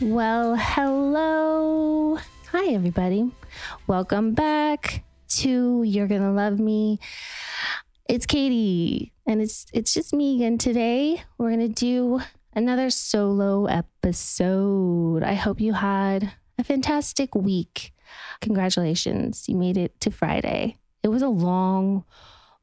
Well, hello. Hi, everybody. Welcome back to You're Gonna Love Me. It's Katie, and it's it's just me again today. We're gonna do another solo episode. I hope you had a fantastic week. Congratulations, you made it to Friday. It was a long,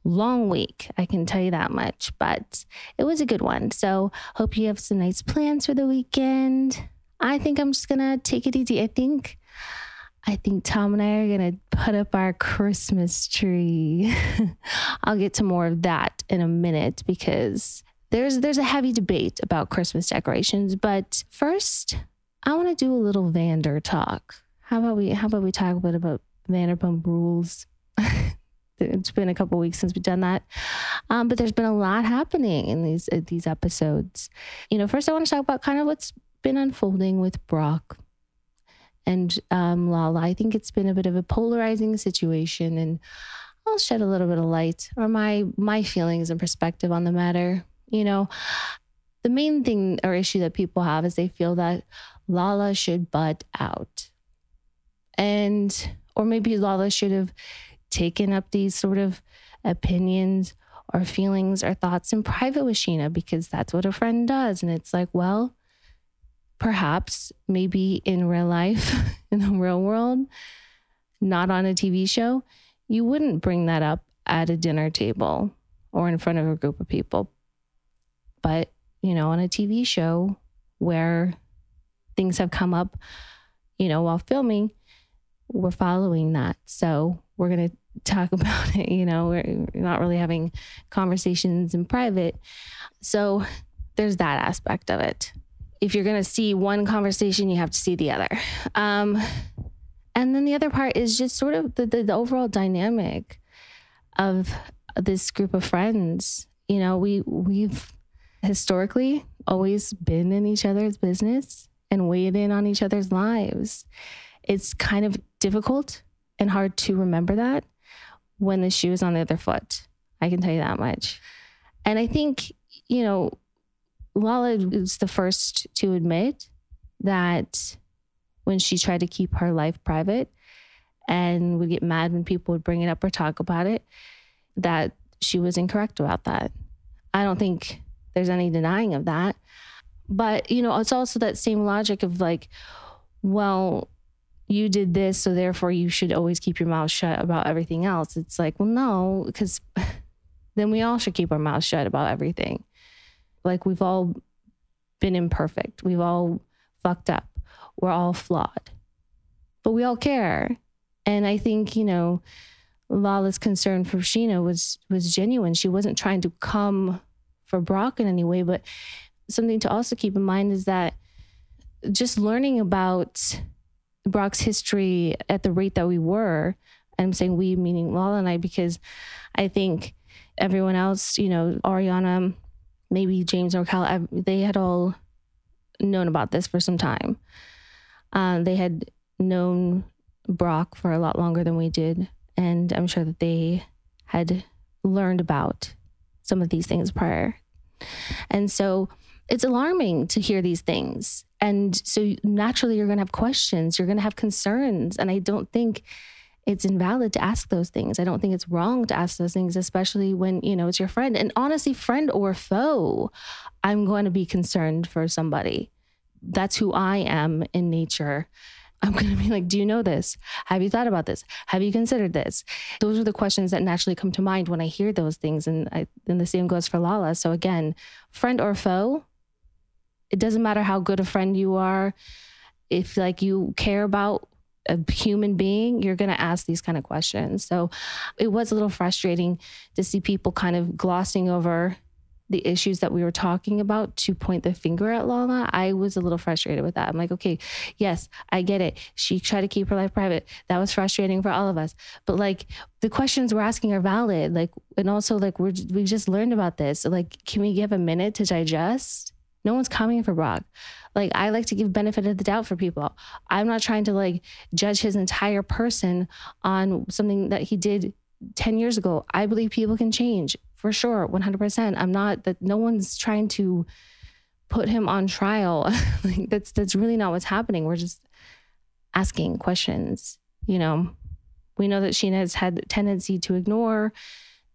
long week, I can tell you that much, but it was a good one. So, hope you have some nice plans for the weekend. I think I'm just gonna take it easy. I think I think Tom and I are gonna put up our Christmas tree. I'll get to more of that in a minute because there's there's a heavy debate about Christmas decorations. But first, I want to do a little Vander talk. How about we how about we talk a bit about Vanderpump Rules? it's been a couple weeks since we've done that, um, but there's been a lot happening in these uh, these episodes. You know, first I want to talk about kind of what's been unfolding with Brock and um, Lala. I think it's been a bit of a polarizing situation, and I'll shed a little bit of light or my my feelings and perspective on the matter. You know, the main thing or issue that people have is they feel that Lala should butt out, and or maybe Lala should have taken up these sort of opinions or feelings or thoughts in private with Scheana because that's what a friend does. And it's like, well, perhaps maybe in real life, in the real world, not on a TV show, you wouldn't bring that up at a dinner table or in front of a group of people. But, you know, on a TV show where things have come up, you know, while filming, we're following that. So we're going to talk about it. You know, we're not really having conversations in private. So there's that aspect of it if you're going to see one conversation, you have to see the other. Um, and then the other part is just sort of the, the, the overall dynamic of this group of friends. You know, we we've historically always been in each other's business and weighed in on each other's lives. It's kind of difficult and hard to remember that when the shoe is on the other foot. I can tell you that much. And I think, you know, Lala is the first to admit that when she tried to keep her life private and would get mad when people would bring it up or talk about it, that she was incorrect about that. I don't think there's any denying of that. But, you know, it's also that same logic of like, well, you did this, so therefore you should always keep your mouth shut about everything else. It's like, well, no, because then we all should keep our mouth shut about everything. Like we've all been imperfect. We've all fucked up. We're all flawed. But we all care. And I think, you know, Lala's concern for Scheana was was genuine. She wasn't trying to come for Brock in any way, but something to also keep in mind is that just learning about Brock's history at the rate that we were, I'm saying we meaning Lala and I, because I think everyone else, you know, Ariana, maybe James or Cal, they had all known about this for some time. Uh, they had known Brock for a lot longer than we did. And I'm sure that they had learned about some of these things prior. And so it's alarming to hear these things. And so naturally, you're going to have questions, you're going to have concerns. And I don't think it's invalid to ask those things. I don't think it's wrong to ask those things, especially when, you know, it's your friend. And honestly, friend or foe, I'm going to be concerned for somebody. That's who I am in nature. I'm going to be like, do you know this? Have you thought about this? Have you considered this? Those are the questions that naturally come to mind when I hear those things. And, I, and the same goes for Lala. So again, friend or foe, it doesn't matter how good a friend you are. If like you care about a human being, you're going to ask these kind of questions. So it was a little frustrating to see people kind of glossing over the issues that we were talking about to point the finger at Lala, I was a little frustrated with that. I'm like, okay, yes, I get it. She tried to keep her life private. That was frustrating for all of us. But like the questions we're asking are valid. Like, and also like we're we just learned about this. So like, can we give a minute to digest? No one's coming for Brock. Like I like to give benefit of the doubt for people. I'm not trying to like judge his entire person on something that he did 10 years ago. I believe people can change for sure, 100%. I'm not that no one's trying to put him on trial. like that's that's really not what's happening. We're just asking questions, you know. We know that Scheana has had tendency to ignore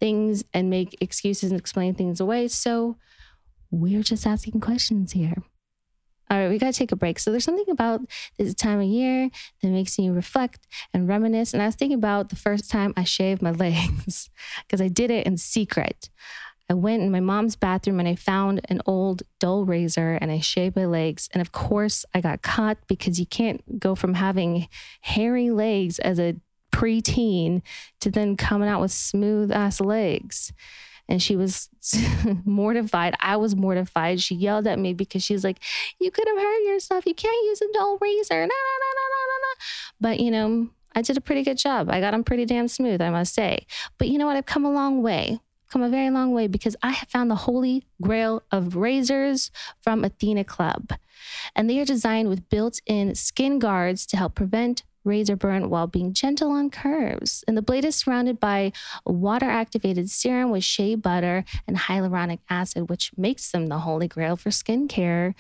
things and make excuses and explain things away. So we're just asking questions here. All right, we got to take a break. So there's something about this time of year that makes me reflect and reminisce. And I was thinking about the first time I shaved my legs because I did it in secret. I went in my mom's bathroom and I found an old dull razor and I shaved my legs. And of course, I got caught because you can't go from having hairy legs as a preteen to then coming out with smooth ass legs and she was mortified. I was mortified. She yelled at me because she's like, "You could have hurt yourself. You can't use a dull razor." No, no, no, no, no, no. But you know, I did a pretty good job. I got them pretty damn smooth, I must say. But you know what? I've come a long way. Come a very long way because I have found the holy grail of razors from Athena Club. And they are designed with built in skin guards to help prevent razor burn while being gentle on curves. And the blade is surrounded by water activated serum with shea butter and hyaluronic acid, which makes them the holy grail for skincare,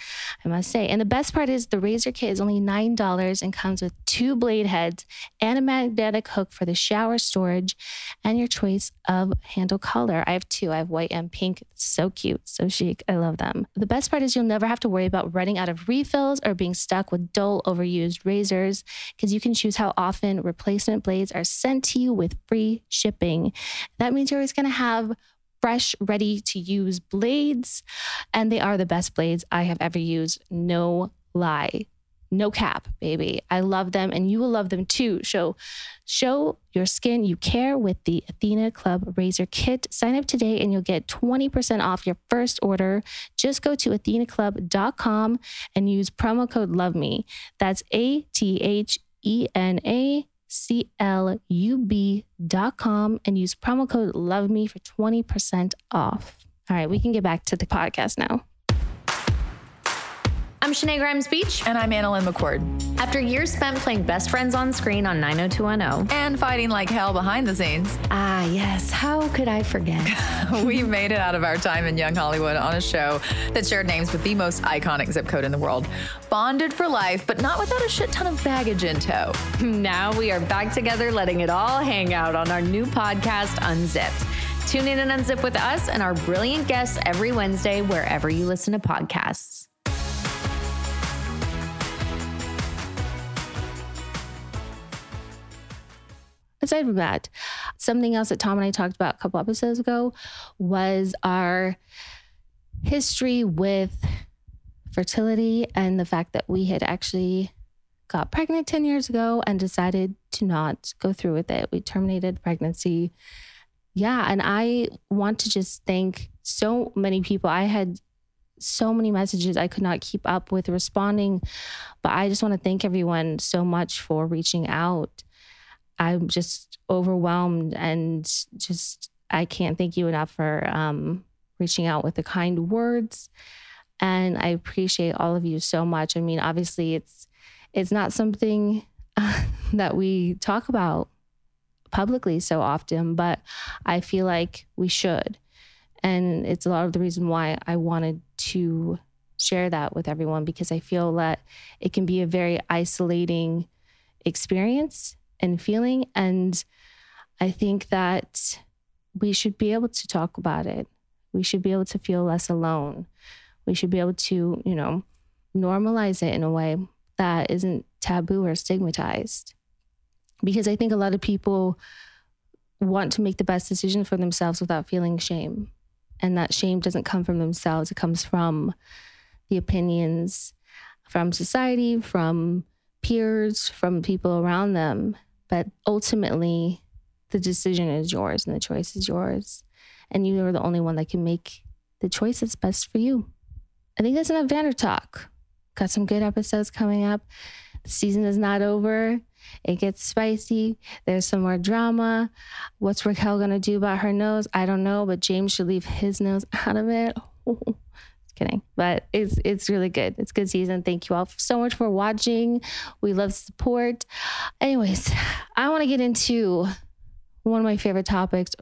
I must say. And the best part is the razor kit is only $9 and comes with two blade heads and a magnetic hook for the shower storage and your choice of handle color. I have two. I have white and pink. So cute, so chic. I love them. The best part is you'll never have to worry about running out of refills or being stuck with dull, overused razors because you can can choose how often replacement blades are sent to you with free shipping. That means you're always going to have fresh, ready to use blades. And they are the best blades I have ever used. No lie. No cap, baby. I love them and you will love them too. Show show your skin you care with the Athena Club Razor Kit. Sign up today and you'll get 20% off your first order. Just go to athenaclub.com and use promo code LOVE ME. That's A T H E N A C L U B dot com and use promo code love me for 20% off. All right, we can get back to the podcast now. I'm Shenae Grimes Beach. And I'm AnnaLynne McCord. After years spent playing best friends on screen on 90210 and fighting like hell behind the scenes. Ah, yes. How could I forget? we made it out of our time in young Hollywood on a show that shared names with the most iconic zip code in the world. Bonded for life, but not without a shit ton of baggage in tow. Now we are back together, letting it all hang out on our new podcast, Unzipped. Tune in and unzip with us and our brilliant guests every Wednesday, wherever you listen to podcasts. Aside from that, something else that Tom and I talked about a couple episodes ago was our history with fertility and the fact that we had actually got pregnant 10 years ago and decided to not go through with it. We terminated pregnancy. Yeah. And I want to just thank so many people. I had so many messages I could not keep up with responding, but I just want to thank everyone so much for reaching out I'm just overwhelmed and just I can't thank you enough for um, reaching out with the kind words. And I appreciate all of you so much. I mean, obviously, it's it's not something that we talk about publicly so often, but I feel like we should. And it's a lot of the reason why I wanted to share that with everyone because I feel that it can be a very isolating experience and feeling. And I think that we should be able to talk about it. We should be able to feel less alone. We should be able to, you know, normalize it in a way that isn't taboo or stigmatized. Because I think a lot of people want to make the best decision for themselves without feeling shame. And that shame doesn't come from themselves, it comes from the opinions from society, from peers, from people around them. But ultimately, the decision is yours and the choice is yours. And you are the only one that can make the choice that's best for you. I think that's enough Vander talk. Got some good episodes coming up. The season is not over. It gets spicy. There's some more drama. What's Raquel gonna do about her nose? I don't know, but James should leave his nose out of it. Kidding. But it's it's really good. It's good season. Thank you all so much for watching. We love support. Anyways, I want to get into one of my favorite topics,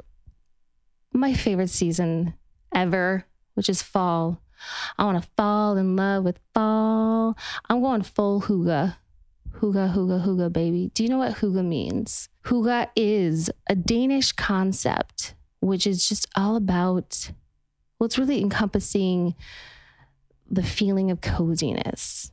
my favorite season ever, which is fall. I want to fall in love with fall. I'm going full hygge. Hygge, hygge, hygge, baby. Do you know what hygge means? Hygge is a Danish concept, which is just all about, well, it's really encompassing the feeling of coziness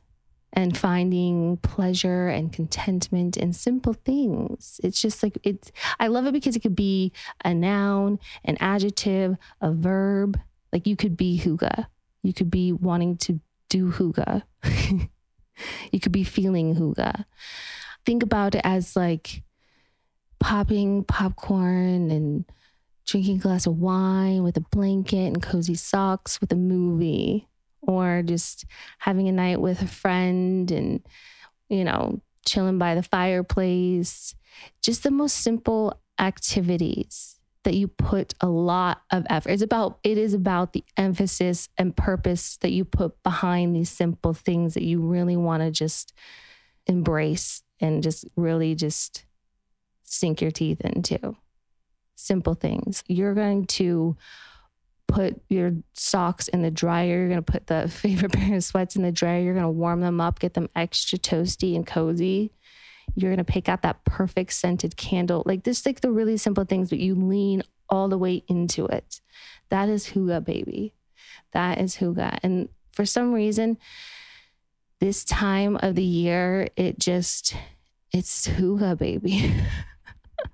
and finding pleasure and contentment in simple things. It's just like it's I love it because it could be a noun, an adjective, a verb. Like you could be hygge. You could be wanting to do hygge. you could be feeling hygge. Think about it as like popping popcorn and drinking a glass of wine with a blanket and cozy socks with a movie or just having a night with a friend and, you know, chilling by the fireplace. Just the most simple activities that you put a lot of effort. It's about it is about the emphasis and purpose that you put behind these simple things that you really want to just embrace and just really just sink your teeth into. Simple things. You're going to put your socks in the dryer. You're going to put the favorite pair of sweats in the dryer. You're going to warm them up, get them extra toasty and cozy. You're going to pick out that perfect scented candle. Like this, like the really simple things, but you lean all the way into it. That is hygge, baby. That is hygge. And for some reason, this time of the year, it just, it's hygge, baby.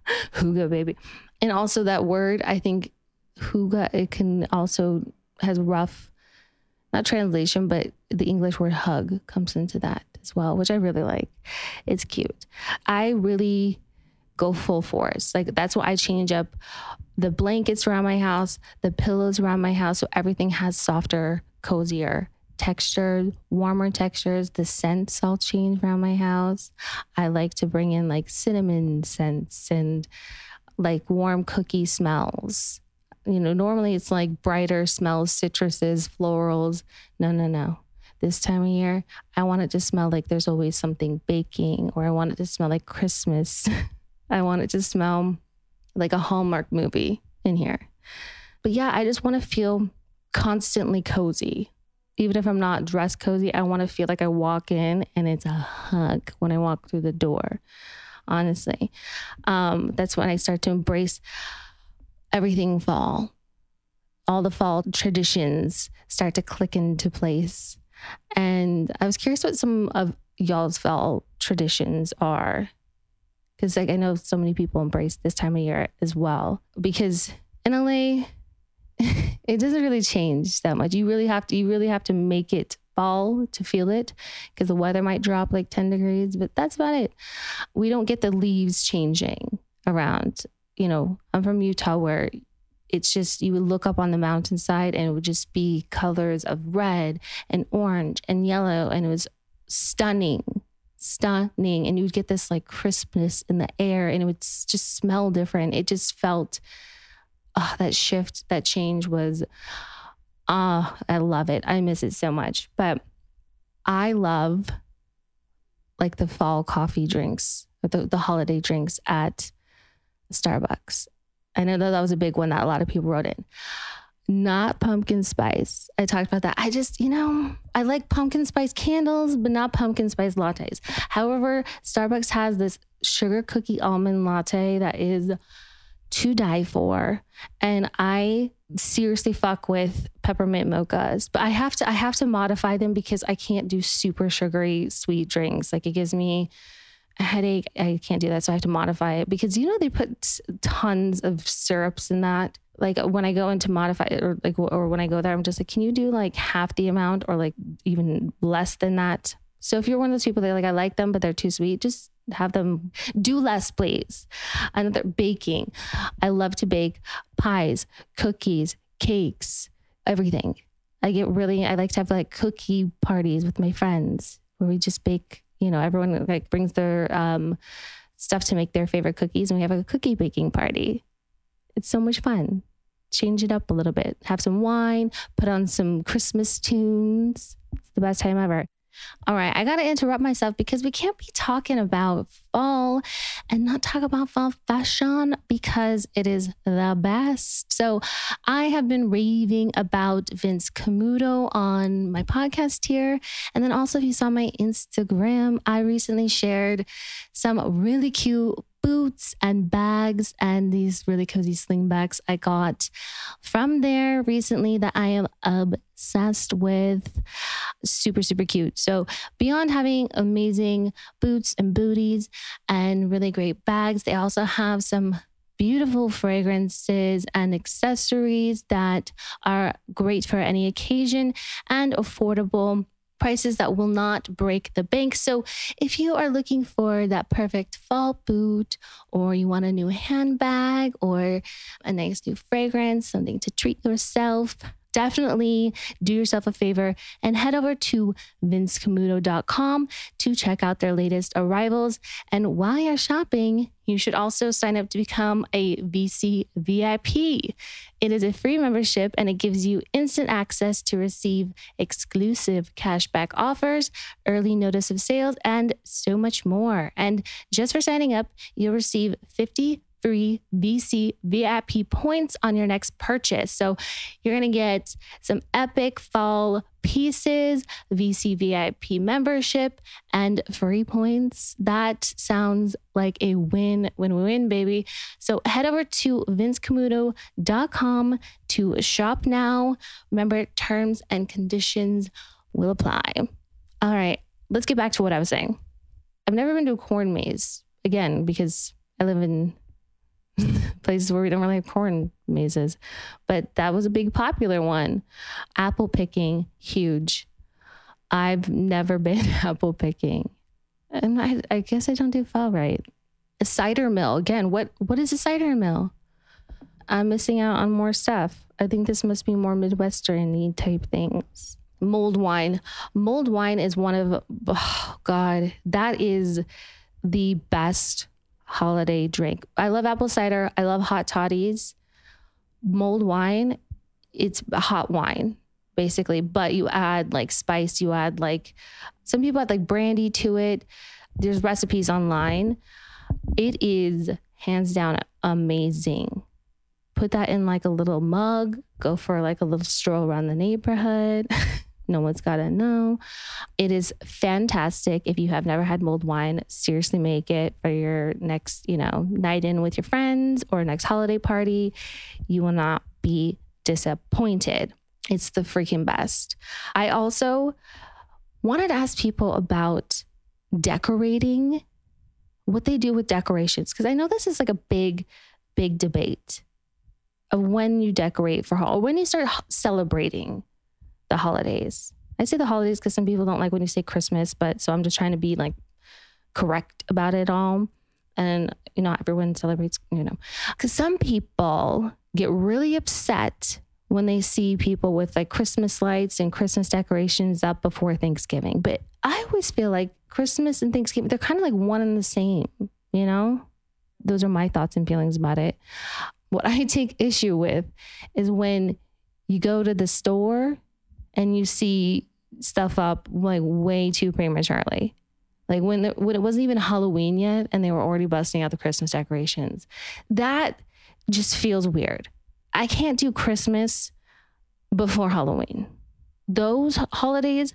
hygge, baby. And also that word, I think hygge, it can also has rough, not translation, but the English word hug comes into that as well, which I really like. It's cute. I really go full force. Like that's why I change up the blankets around my house, the pillows around my house, so everything has softer, cozier texture, warmer textures. The scents I'll change around my house. I like to bring in like cinnamon scents and like warm cookie smells you know, normally it's like brighter smells, citruses, florals. No, no, no. This time of year, I want it to smell like there's always something baking, or I want it to smell like Christmas. I want it to smell like a Hallmark movie in here. But yeah, I just want to feel constantly cozy. Even if I'm not dressed cozy, I want to feel like I walk in and it's a hug when I walk through the door. Honestly, um, that's when I start to embrace everything fall. All the fall traditions start to click into place. And I was curious what some of y'all's fall traditions are. Because like I know so many people embrace this time of year as well. Because in LA, it doesn't really change that much. You really have to you really have to make it fall to feel it because the weather might drop like 10 degrees, but that's about it. We don't get the leaves changing around. You know, I'm from Utah where it's just you would look up on the mountainside and it would just be colors of red and orange and yellow and it was stunning stunning. And you would get this like crispness in the air and it would just smell different. It just felt oh, that shift that change was oh, i love it i miss it so much but i love like the fall coffee drinks the, the holiday drinks at Starbucks. I know that that was a big one that a lot of people wrote in. Not pumpkin spice. I talked about that. I just, you know, I like pumpkin spice candles, but not pumpkin spice lattes. However, Starbucks has this sugar cookie almond latte that is to die for. And I seriously fuck with peppermint mochas, but I have to I have to modify them because I can't do super sugary sweet drinks. Like it gives me a headache. I can't do that. So I have to modify it because you know they put tons of syrups in that. Like uh, when I go into modify it or like or when I go there, I'm just like, can you do like half the amount or like even less than that? So if you're one of those people that like I like them but they're too sweet, just have them do less, please. Another baking. I love to bake pies, cookies, cakes, everything. I get really, I like to have like cookie parties with my friends where we just bake, you know, everyone like brings their um, stuff to make their favorite cookies and we have a cookie baking party. It's so much fun. Change it up a little bit. Have some wine, put on some Christmas tunes. It's the best time ever. All right, I got to interrupt myself because we can't be talking about fall and not talk about fall fashion because it is the best. So, I have been raving about Vince Camuto on my podcast here. And then also, if you saw my Instagram, I recently shared some really cute boots and bags and these really cozy sling bags I got from there recently that I am obsessed with. Super, super cute. So, beyond having amazing boots and booties and really great bags, they also have some beautiful fragrances and accessories that are great for any occasion and affordable prices that will not break the bank. So, if you are looking for that perfect fall boot, or you want a new handbag, or a nice new fragrance, something to treat yourself, definitely do yourself a favor and head over to vincecamuto.com to check out their latest arrivals. And while you're shopping, you should also sign up to become a VC VIP. It is a free membership and it gives you instant access to receive exclusive cashback offers, early notice of sales, and so much more. And just for signing up, you'll receive 50 free VC VIP points on your next purchase. So you're going to get some epic fall pieces, VC VIP membership, and free points. That sounds like a win, win, win, baby. So head over to vincecamuto.com to shop now. Remember, terms and conditions will apply. All right, let's get back to what I was saying. I've never been to a corn maze again because I live in places where we don't really have corn mazes. But that was a big popular one. Apple picking, huge. I've never been apple picking. And I, I guess I don't do fall right. A cider mill. Again, what what is a cider mill? I'm missing out on more stuff. I think this must be more Midwestern type things. Mulled wine. Mulled wine is one of, oh God, that is the best holiday drink. I love apple cider. I love hot toddies. Mulled wine, it's hot wine basically, but you add like spice, you add like some people add like brandy to it. There's recipes online. It is hands down amazing. Put that in like a little mug, go for like a little stroll around the neighborhood. No one's got to know. It is fantastic. If you have never had mulled wine, seriously make it for your next, you know, night in with your friends or next holiday party. You will not be disappointed. It's the freaking best. I also wanted to ask people about decorating, what they do with decorations, because I know this is like a big, big debate of when you decorate for or when you start celebrating the holidays. I say the holidays because some people don't like when you say Christmas, but so I'm just trying to be like correct about it all. And, you know, everyone celebrates, you know, because some people get really upset when they see people with like Christmas lights and Christmas decorations up before Thanksgiving. But I always feel like Christmas and Thanksgiving, they're kind of like one and the same, you know? Those are my thoughts and feelings about it. What I take issue with is when you go to the store and you see stuff up like way too prematurely. Like when, the, when it wasn't even Halloween yet and they were already busting out the Christmas decorations. That just feels weird. I can't do Christmas before Halloween. Those holidays,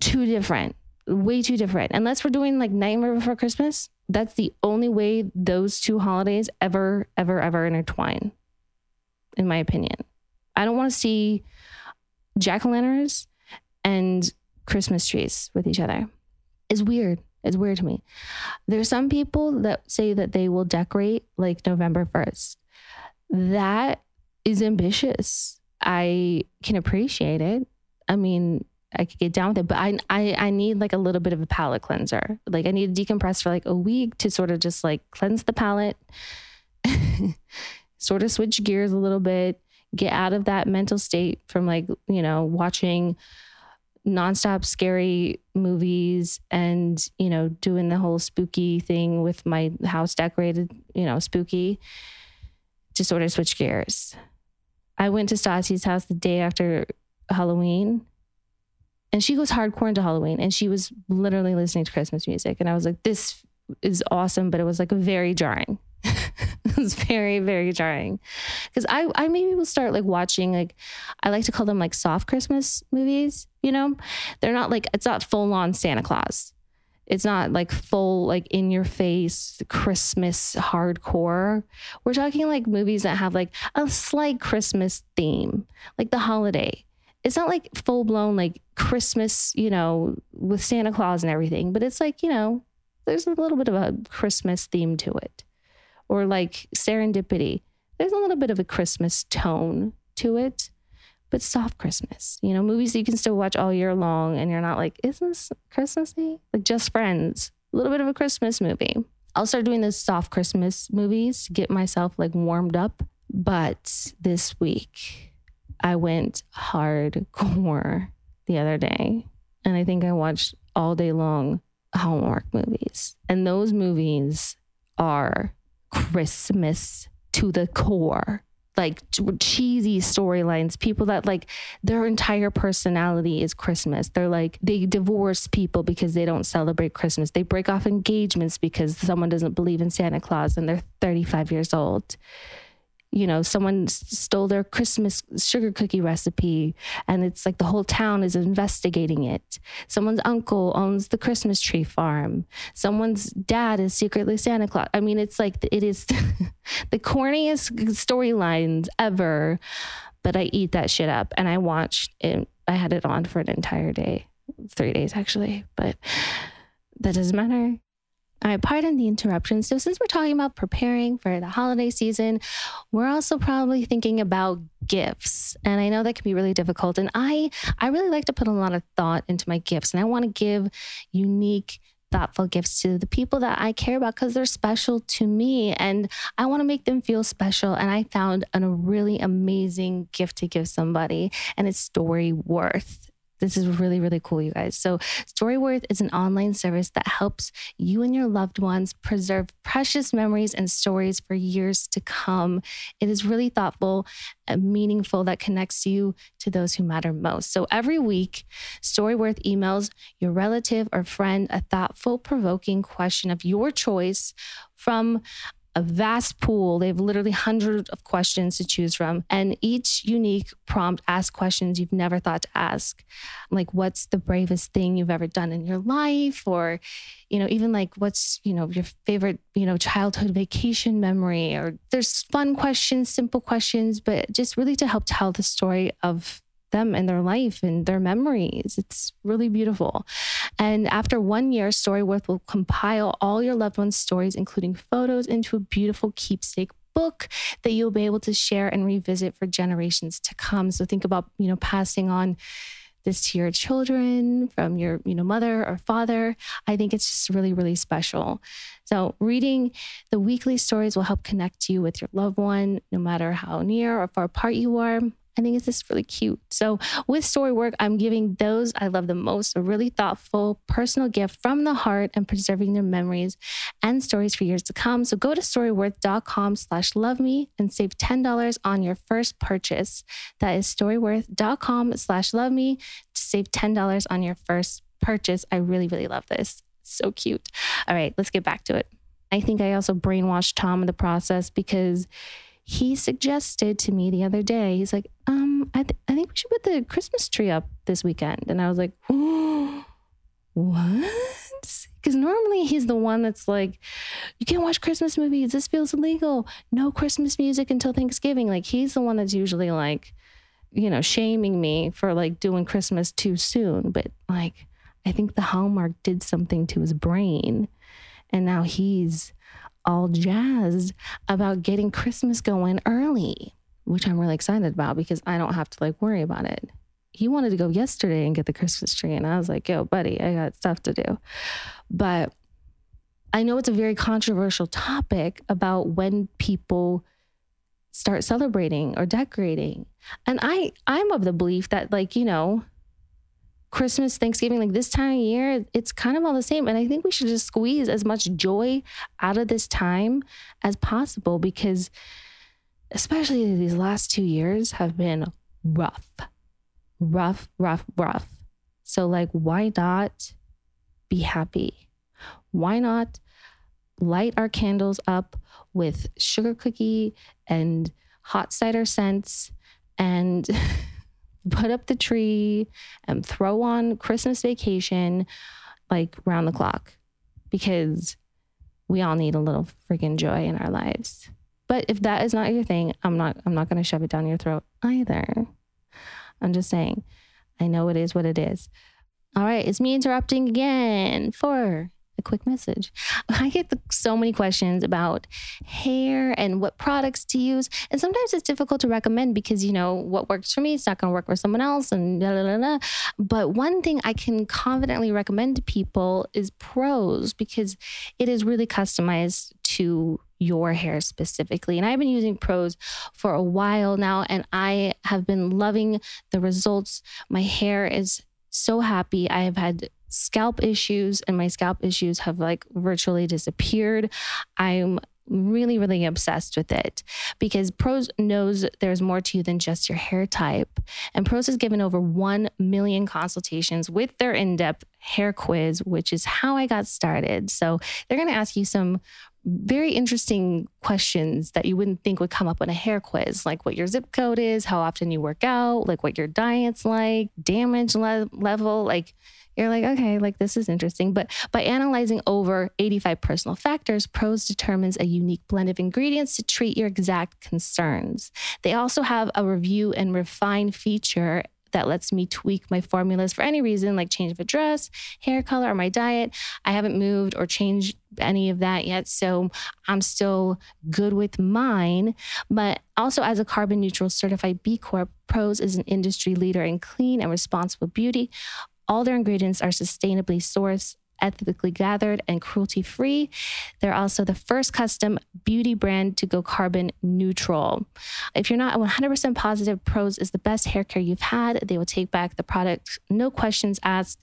too different, way too different. Unless we're doing like Nightmare Before Christmas, that's the only way those two holidays ever, ever, ever intertwine, in my opinion. I don't want to see jack o' lanterns and Christmas trees with each other is weird. It's weird to me. There's some people that say that they will decorate like November 1st. That is ambitious. I can appreciate it. I mean, I could get down with it, but I, I I need like a little bit of a palate cleanser. Like I need to decompress for like a week to sort of just like cleanse the palate, sort of switch gears a little bit, get out of that mental state from like, you know, watching nonstop scary movies and, you know, doing the whole spooky thing with my house decorated, you know, spooky. Just sort of switch gears. I went to Stassi's house the day after Halloween and she goes hardcore into Halloween and she was literally listening to Christmas music. And I was like, this is awesome, but it was like very jarring. it was very, very jarring. Because I, I maybe will start like watching like I like to call them like soft Christmas movies, you know? They're not like it's not full on Santa Claus. It's not like full, like in your face Christmas hardcore. We're talking like movies that have like a slight Christmas theme, like the holiday. It's not like full blown like Christmas, you know, with Santa Claus and everything, but it's like, you know, there's a little bit of a Christmas theme to it. Or like serendipity. There's a little bit of a Christmas tone to it, but soft Christmas. You know, movies you can still watch all year long and you're not like, is this Christmassy? Like just friends. A little bit of a Christmas movie. I'll start doing those soft Christmas movies to get myself like warmed up. But this week, I went hardcore the other day. And I think I watched all day long Hallmark movies. And those movies are Christmas to the core. Like cheesy storylines, people that like their entire personality is Christmas. They're like, they divorce people because they don't celebrate Christmas. They break off engagements because someone doesn't believe in Santa Claus and they're 35 years old you know, someone stole their Christmas sugar cookie recipe and it's like the whole town is investigating it. Someone's uncle owns the Christmas tree farm. Someone's dad is secretly Santa Claus. I mean, it's like it is the corniest storylines ever, but I eat that shit up and I watched it. I had it on for an entire day, three days actually, but that doesn't matter. All right, pardon the interruption. So, since we're talking about preparing for the holiday season, we're also probably thinking about gifts. And I know that can be really difficult. And I, I really like to put a lot of thought into my gifts. And I want to give unique, thoughtful gifts to the people that I care about because they're special to me. And I want to make them feel special. And I found a really amazing gift to give somebody, and it's Storyworth. This is really, really cool, you guys. So, Storyworth is an online service that helps you and your loved ones preserve precious memories and stories for years to come. It is really thoughtful and meaningful that connects you to those who matter most. So, every week, Storyworth emails your relative or friend a thoughtful, provoking question of your choice from a vast pool. They have literally hundreds of questions to choose from. And each unique prompt asks questions you've never thought to ask. Like, what's the bravest thing you've ever done in your life? Or, you know, even like, what's, you know, your favorite, you know, childhood vacation memory? Or there's fun questions, simple questions, but just really to help tell the story of them and their life and their memories. It's really beautiful. And after one year, Storyworth will compile all your loved ones' stories, including photos, into a beautiful keepsake book that you'll be able to share and revisit for generations to come. So think about, you know, passing on this to your children from your you know mother or father i think it's just really really special so reading the weekly stories will help connect you with your loved one no matter how near or far apart you are I think it's just really cute. So with Storyworth, I'm giving those I love the most a really thoughtful, personal gift from the heart and preserving their memories and stories for years to come. So go to storyworth.com slash love me and save $10 on your first purchase. That is storyworth.com slash love me to save $10 on your first purchase. I really, really love this. so cute. All right, let's get back to it. I think I also brainwashed Tom in the process because he suggested to me the other day, he's like, um, I, th- I think we should put the Christmas tree up this weekend. And I was like, oh, what? Because normally he's the one that's like, you can't watch Christmas movies. This feels illegal. No Christmas music until Thanksgiving. Like he's the one that's usually like, you know, shaming me for like doing Christmas too soon. But like, I think the Hallmark did something to his brain. And now he's all jazzed about getting Christmas going early, which I'm really excited about because I don't have to like worry about it. He wanted to go yesterday and get the Christmas tree. And I was like, yo, buddy, I got stuff to do. But I know it's a very controversial topic about when people start celebrating or decorating. And I I'm of the belief that like, you know, Christmas, Thanksgiving, like this time of year, it's kind of all the same. And I think we should just squeeze as much joy out of this time as possible because, especially these last two years, have been rough, rough, rough, rough. So, like, why not be happy? Why not light our candles up with sugar cookie and hot cider scents and put up the tree and throw on Christmas vacation like round the clock because we all need a little freaking joy in our lives. But if that is not your thing, I'm not I'm not going to shove it down your throat either. I'm just saying. I know it is what it is. All right, it's me interrupting again for a quick message. I get so many questions about hair and what products to use. And sometimes it's difficult to recommend because, you know, what works for me, it's not going to work for someone else. And blah, blah, blah, But one thing I can confidently recommend to people is Prose because it is really customized to your hair specifically. And I've been using Prose for a while now, and I have been loving the results. My hair is so happy. I have had scalp issues and my scalp issues have like virtually disappeared. I'm really, really obsessed with it because Prose knows there's more to you than just your hair type. And Prose has given over 1 million consultations with their in depth hair quiz, which is how I got started. So they're going to ask you some very interesting questions that you wouldn't think would come up on a hair quiz, like what your zip code is, how often you work out, like what your diet's like, damage le- level, like you're like, okay, like this is interesting. But by analyzing over 85 personal factors, Prose determines a unique blend of ingredients to treat your exact concerns. They also have a review and refine feature that lets me tweak my formulas for any reason, like change of address, hair color, or my diet. I haven't moved or changed any of that yet. So I'm still good with mine. But also, as a carbon neutral certified B Corp, Prose is an industry leader in clean and responsible beauty. All their ingredients are sustainably sourced ethically gathered and cruelty free. They're also the first custom beauty brand to go carbon neutral. If you're not 100% positive Prose is the best hair care you've had, they will take back the product, no questions asked.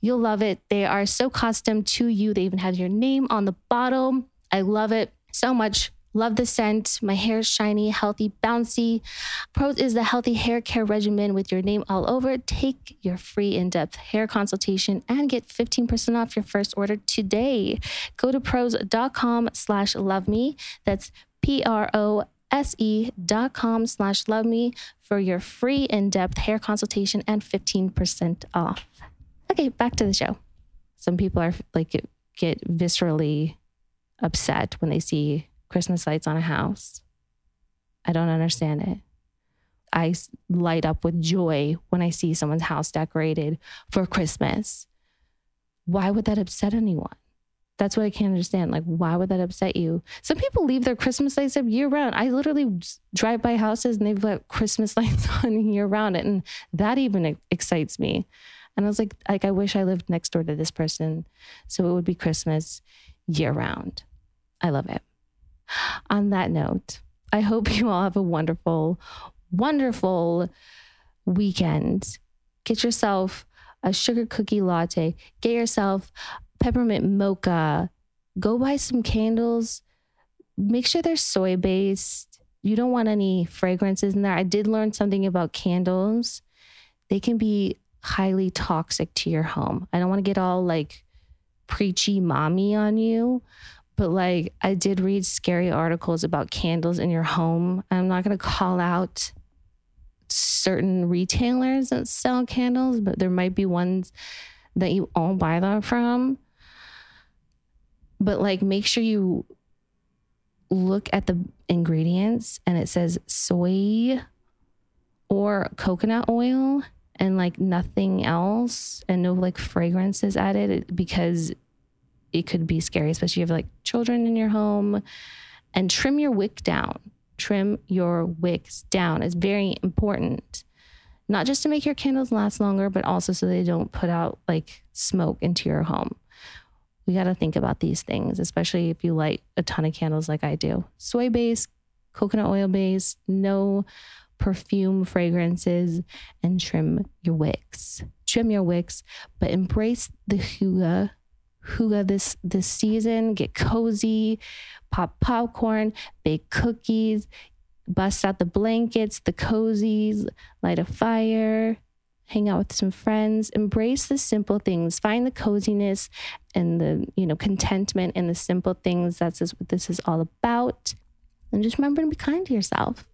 You'll love it. They are so custom to you. They even have your name on the bottle. I love it so much. Love the scent. My hair is shiny, healthy, bouncy. Prose is the healthy hair care regimen with your name all over. Take your free in-depth hair consultation and get 15% off your first order today. Go to prose.com slash love me. That's P-R-O-S-E dot com slash love me for your free in-depth hair consultation and 15% off. Okay, back to the show. Some people are like get viscerally upset when they see Christmas lights on a house. I don't understand it. I light up with joy when I see someone's house decorated for Christmas. Why would that upset anyone? That's what I can't understand. Like, why would that upset you? Some people leave their Christmas lights up year round. I literally drive by houses and they've got Christmas lights on year round, and that even excites me. And I was like, like I wish I lived next door to this person, so it would be Christmas year round. I love it. On that note, I hope you all have a wonderful, wonderful weekend. Get yourself a sugar cookie latte, get yourself peppermint mocha, go buy some candles. Make sure they're soy based. You don't want any fragrances in there. I did learn something about candles. They can be highly toxic to your home. I don't want to get all like preachy mommy on you, but like I did read scary articles about candles in your home. I'm not going to call out certain retailers that sell candles, but there might be ones that you all buy them from. But like make sure you look at the ingredients and it says soy or coconut oil and like nothing else and no like fragrances added because it could be scary, especially if you have like children in your home. And trim your wick down. Trim your wicks down. It's very important. Not just to make your candles last longer, but also so they don't put out like smoke into your home. We got to think about these things, especially if you light a ton of candles like I do. Soy based, coconut oil base, no perfume fragrances, and trim your wicks. Trim your wicks, but embrace the hygge. Hygge this this season. Get cozy, pop popcorn, bake cookies, bust out the blankets, the cozies, light a fire, hang out with some friends, embrace the simple things, find the coziness and the, you know, contentment in the simple things. That's just what this is all about. And just remember to be kind to yourself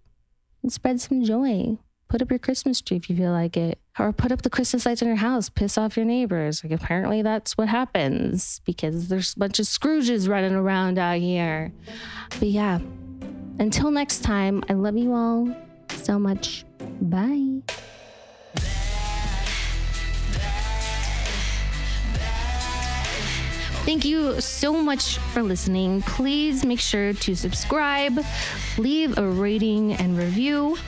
and spread some joy. Put up your Christmas tree if you feel like it, or put up the Christmas lights in your house. Piss off your neighbors. Like apparently that's what happens because there's a bunch of Scrooges running around out here. But yeah, until next time, I love you all so much. Bye. Thank you so much for listening. Please make sure to subscribe, leave a rating and review,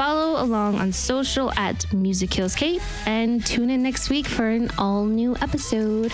follow along on social at Music Kills Kate, and tune in next week for an all new episode.